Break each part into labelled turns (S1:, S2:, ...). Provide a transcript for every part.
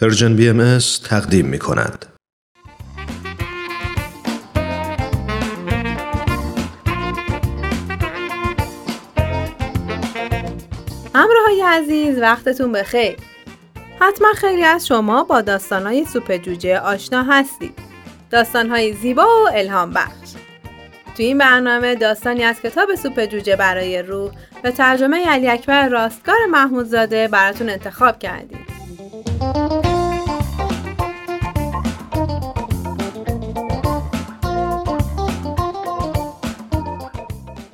S1: Persian BMS تقدیم می کند.
S2: همراهای عزیز وقتتون بخیر. حتما خیلی از شما با داستانهای سوپ جوجه آشنا هستید. داستانهای زیبا و الهام بخش. تو این برنامه داستانی از کتاب سوپ جوجه برای روح به ترجمه علی اکبر راستگار محمودزاده براتون انتخاب کردیم.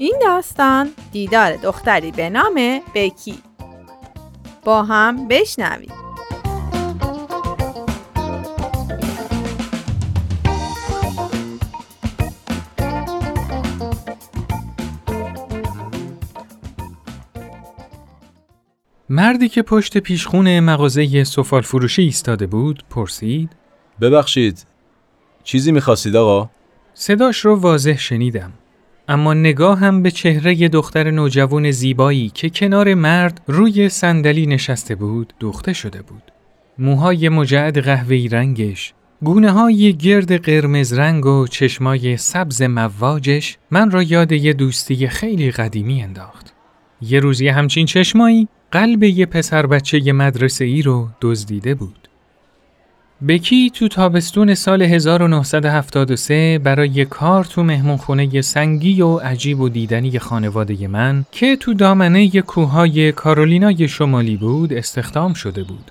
S2: این داستان دیدار دختری به نام بکی با هم بشنوید.
S3: مردی که پشت پیشخون مغازه سفال فروشی ایستاده بود پرسید
S4: ببخشید چیزی می‌خواستید آقا؟
S3: صداش رو واضح شنیدم. اما نگاه هم به چهره دختر نوجوان زیبایی که کنار مرد روی صندلی نشسته بود دوخته شده بود. موهای مجعد قهوه‌ای رنگش، گونه های گرد قرمز رنگ و چشمای سبز مواجش من را یاد یه دوستی خیلی قدیمی انداخت. یه روزی همچین چشمایی قلب یه پسر بچه مدرسه ای رو دزدیده بود. بکی تو تابستون سال 1973 برای کار تو مهمونخونه سنگی و عجیب و دیدنی خانواده من که تو دامنه کوههای کارولینای شمالی بود استخدام شده بود.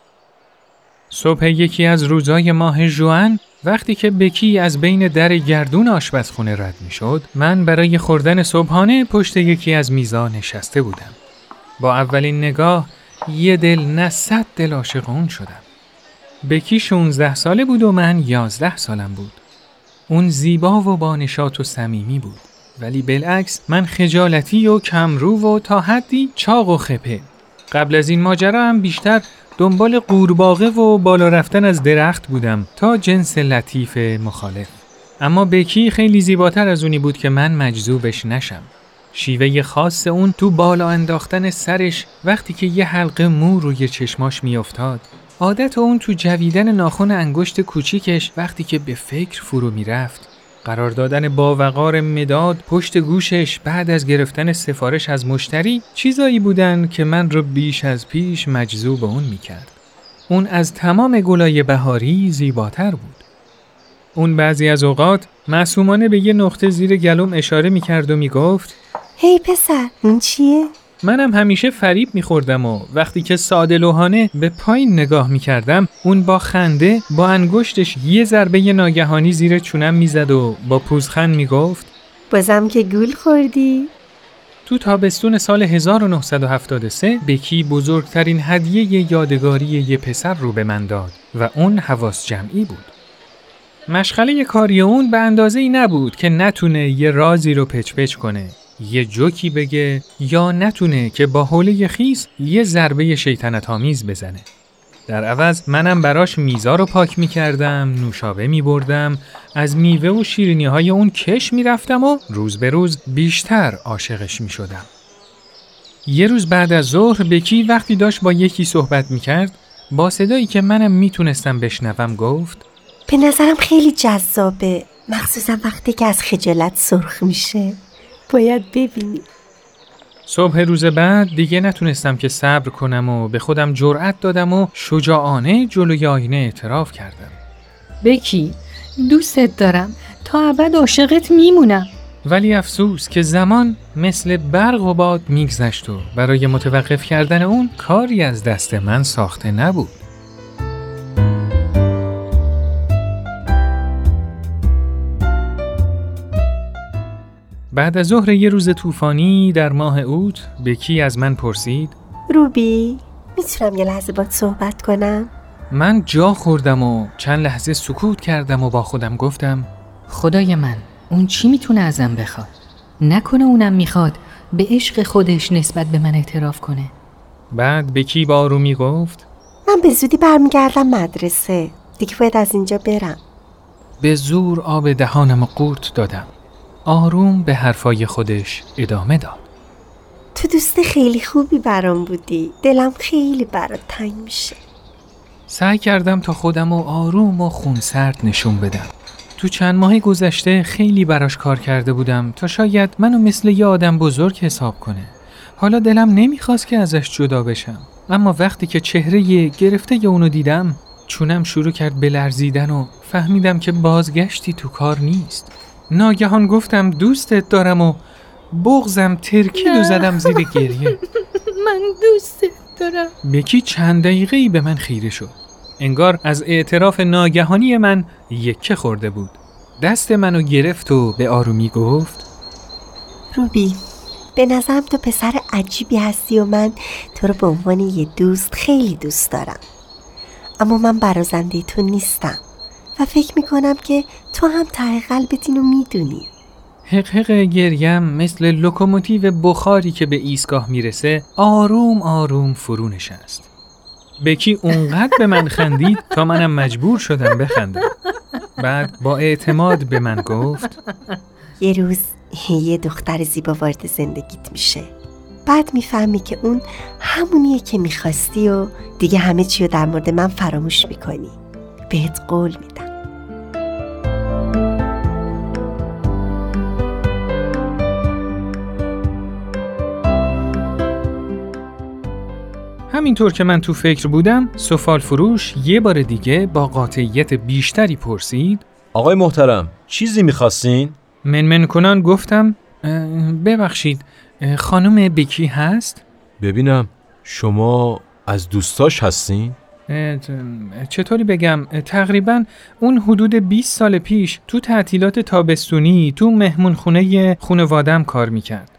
S3: صبح یکی از روزای ماه جوان وقتی که بکی از بین در گردون آشپزخونه رد می شد من برای خوردن صبحانه پشت یکی از میزا نشسته بودم. با اولین نگاه یه دل نه صد دل عاشق اون شدم. بکی 16 ساله بود و من 11 سالم بود. اون زیبا و با نشاط و صمیمی بود. ولی بالعکس من خجالتی و کمرو و تا حدی چاق و خپه. قبل از این ماجرا هم بیشتر دنبال قورباغه و بالا رفتن از درخت بودم تا جنس لطیف مخالف. اما بکی خیلی زیباتر از اونی بود که من مجذوبش نشم. شیوه خاص اون تو بالا انداختن سرش وقتی که یه حلقه مو روی چشماش میافتاد عادت اون تو جویدن ناخن انگشت کوچیکش وقتی که به فکر فرو می‌رفت قرار دادن باوقار مداد پشت گوشش بعد از گرفتن سفارش از مشتری چیزایی بودن که من رو بیش از پیش مجذوب اون می‌کرد. اون از تمام گلای بهاری زیباتر بود. اون بعضی از اوقات معصومانه به یه نقطه زیر گلوم اشاره می‌کرد و می‌گفت
S5: هی پسر این چیه؟
S3: منم همیشه فریب میخوردم و وقتی که ساده لوحانه به پایین نگاه می‌کردم اون با خنده با انگشتش یه ضربه ناگهانی زیر چونم می‌زد و با پوزخند می‌گفت
S5: بازم که گول خوردی؟
S3: تو تابستون سال 1973 بکی بزرگترین هدیه یادگاری یه پسر رو به من داد و اون حواس جمعی بود. مشغله کاری اون به اندازه ای نبود که نتونه یه رازی رو پچ پچ کنه یه جوکی بگه یا نتونه که با حوله خیس یه ضربه شیطنت آمیز بزنه. در عوض منم براش میزا رو پاک می کردم، نوشابه می بردم، از میوه و شیرینی های اون کش می رفتم و روز به روز بیشتر عاشقش می شدم. یه روز بعد از ظهر بکی وقتی داشت با یکی صحبت می کرد با صدایی که منم می‌تونستم بشنوم گفت
S5: به نظرم خیلی جذابه مخصوصا وقتی که از خجالت سرخ میشه باید ببینی
S3: صبح روز بعد دیگه نتونستم که صبر کنم و به خودم جرأت دادم و شجاعانه جلوی آینه اعتراف کردم.
S6: بکی دوستت دارم تا ابد عاشقت میمونم.
S3: ولی افسوس که زمان مثل برق و باد میگذشت و برای متوقف کردن اون کاری از دست من ساخته نبود. بعد از ظهر یه روز طوفانی در ماه اوت بکی از من پرسید؟
S5: روبی می‌تونم یه لحظه باد صحبت کنم؟
S3: من جا خوردم و چند لحظه سکوت کردم و با خودم گفتم
S6: خدای من اون چی می‌تونه ازم بخواد؟ نکنه اونم می‌خواد به عشق خودش نسبت به من اعتراف کنه.
S3: بعد بکی با آرومی گفت
S5: من به زودی برمیگردم مدرسه دیگه باید از اینجا برم.
S3: به زور آب دهانم قورت دادم. آروم به حرفای خودش ادامه داد
S5: تو دوست خیلی خوبی برام بودی دلم خیلی برات تنگ میشه
S3: سعی کردم تا خودم و آروم و خونسرد نشون بدم. تو چند ماه گذشته خیلی براش کار کرده بودم تا شاید منو مثل یه آدم بزرگ حساب کنه. حالا دلم نمی‌خواست که ازش جدا بشم. اما وقتی که چهره گرفته اونو دیدم چونم شروع کرد به لرزیدن و فهمیدم که بازگشتی تو کار نیست. ناگهان گفتم دوستت دارم و بغزم ترکید و زدم زیر گریه.
S6: من دوستت دارم
S3: بکی چند دقیقه ای به من خیره شد. انگار از اعتراف ناگهانی من یکه خورده بود. دست منو گرفت و به آرومی گفت
S5: روبی به نظرم تو پسر عجیبی هستی و من تو رو به عنوان یه دوست خیلی دوست دارم اما من برازنده تو نیستم و فکر می‌کنم که تو هم ته قلبت اینو می‌دونی
S3: حقحق گریم مثل لوکوموتیو بخاری که به ایستگاه می‌رسه آروم آروم فرو نشست. بکی اونقدر به من خندید تا منم مجبور شدم بخندم. بعد با اعتماد به من گفت
S5: یه روز یه دختر زیبا وارد زندگیت میشه بعد می‌فهمی که اون همونیه که می‌خواستی و دیگه همه چی رو در مورد من فراموش می‌کنی بهت قول میدم
S3: همینطور که من تو فکر بودم سفال فروش یه بار دیگه با قاطعیت بیشتری پرسید
S4: آقای محترم چیزی می‌خواستین؟
S3: منمن کنان گفتم "اه، ببخشید خانم بکی هست؟
S4: ببینم شما از دوستاش هستین؟
S3: چطوری بگم تقریبا اون حدود 20 سال پیش تو تعطیلات تابستونی تو مهمون خونه خونوادم کار می‌کرد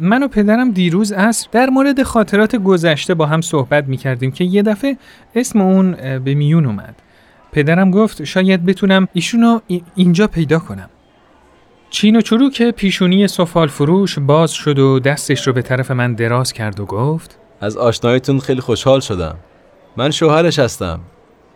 S3: من و پدرم دیروز عصر در مورد خاطرات گذشته با هم صحبت می‌کردیم که یه دفعه اسم اون به میون اومد. پدرم گفت شاید بتونم ایشونو ای- اینجا پیدا کنم. چین و چروک پیشونی سفال فروش باز شد و دستش رو به طرف من دراز کرد و گفت
S4: از آشنایتون خیلی خوشحال شدم. من شوهرش هستم.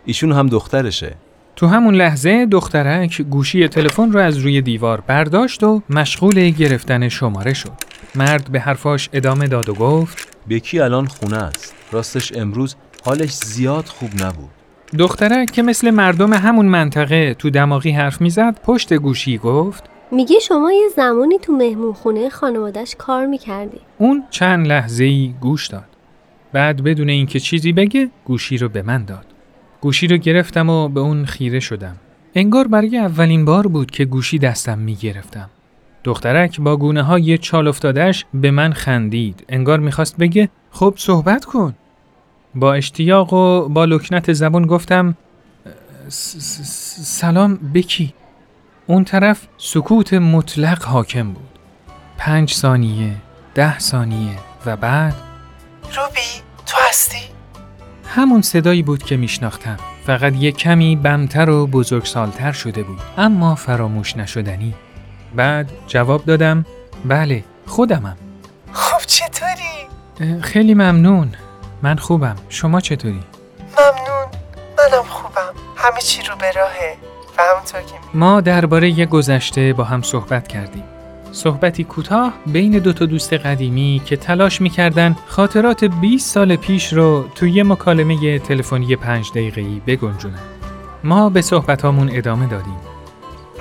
S4: ایشون هم دخترشه.
S3: تو همون لحظه دخترک گوشی تلفن رو از روی دیوار برداشت و مشغول گرفتن شماره شد. مرد به حرفاش ادامه داد و گفت
S4: بکی الان خونه است راستش امروز حالش زیاد خوب نبود
S3: دخترک که مثل مردم همون منطقه تو دماغی حرف می‌زد پشت گوشی گفت
S7: میگه شما یه زمانی تو مهمون خونه خانوادش کار می‌کردی
S3: اون چند لحظه ای گوش داد. بعد بدون اینکه چیزی بگه گوشی رو به من داد. گوشی رو گرفتم و به اون خیره شدم. انگار برای اولین بار بود که گوشی دستم می گرفتم. دخترک با گونه های چال افتادش به من خندید. انگار می‌خواست بگه خب صحبت کن. با اشتیاق و با لکنت زبون گفتم سلام بکی. اون طرف سکوت مطلق حاکم بود. پنج ثانیه، ده ثانیه و بعد
S8: روبی تو هستی؟
S3: همون صدایی بود که میشناختم. فقط یه کمی بمتر و بزرگسالتر شده بود. اما فراموش نشدنی. بعد جواب دادم بله خودمم.
S8: خب چطوری؟
S3: خیلی ممنون. من خوبم. شما چطوری؟
S8: ممنون منم خوبم همه چی رو به راهه و همونطور که می
S3: ما درباره یه گذشته با هم صحبت کردیم. صحبتی کوتاه بین دو تا دوست قدیمی که تلاش می‌کردن خاطرات 20 سال پیش رو توی یه مکالمه تلفنی پنج دقیقه‌ای بگنجونن. ما به صحبتامون ادامه دادیم.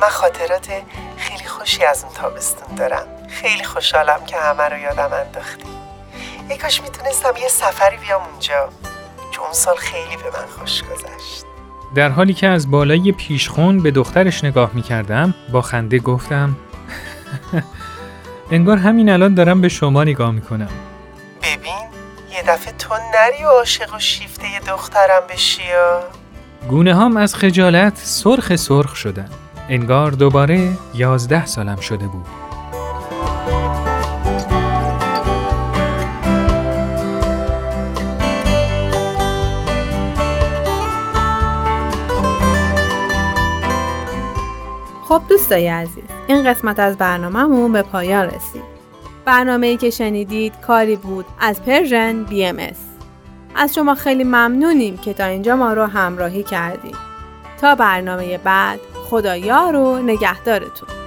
S8: من خاطرات خیلی خوشی از اون تابستون دارم. خیلی خوشحالم که همه رو یادم انداختی. ای کاش می‌تونستم یه سفری بیام اونجا. که اون سال خیلی به من خوش گذشت.
S3: در حالی که از بالای پیشخون به دخترش نگاه می کردم با خنده گفتم انگار همین الان دارم به شما نگاه می کنم.
S8: ببین یه دفعه تو نری و عاشق و شیفته یه دخترم بشی یا؟
S3: گونه هام از خجالت سرخ سرخ شدن. انگار دوباره یازده سالم شده بود.
S2: خب دوستای عزیز این قسمت از برنامهمون به پایان رسید. برنامه ای که شنیدید کاری بود از پرژن BMS از شما خیلی ممنونیم که تا اینجا ما رو همراهی کردید. تا برنامه بعد خدا یار و نگهدارتون.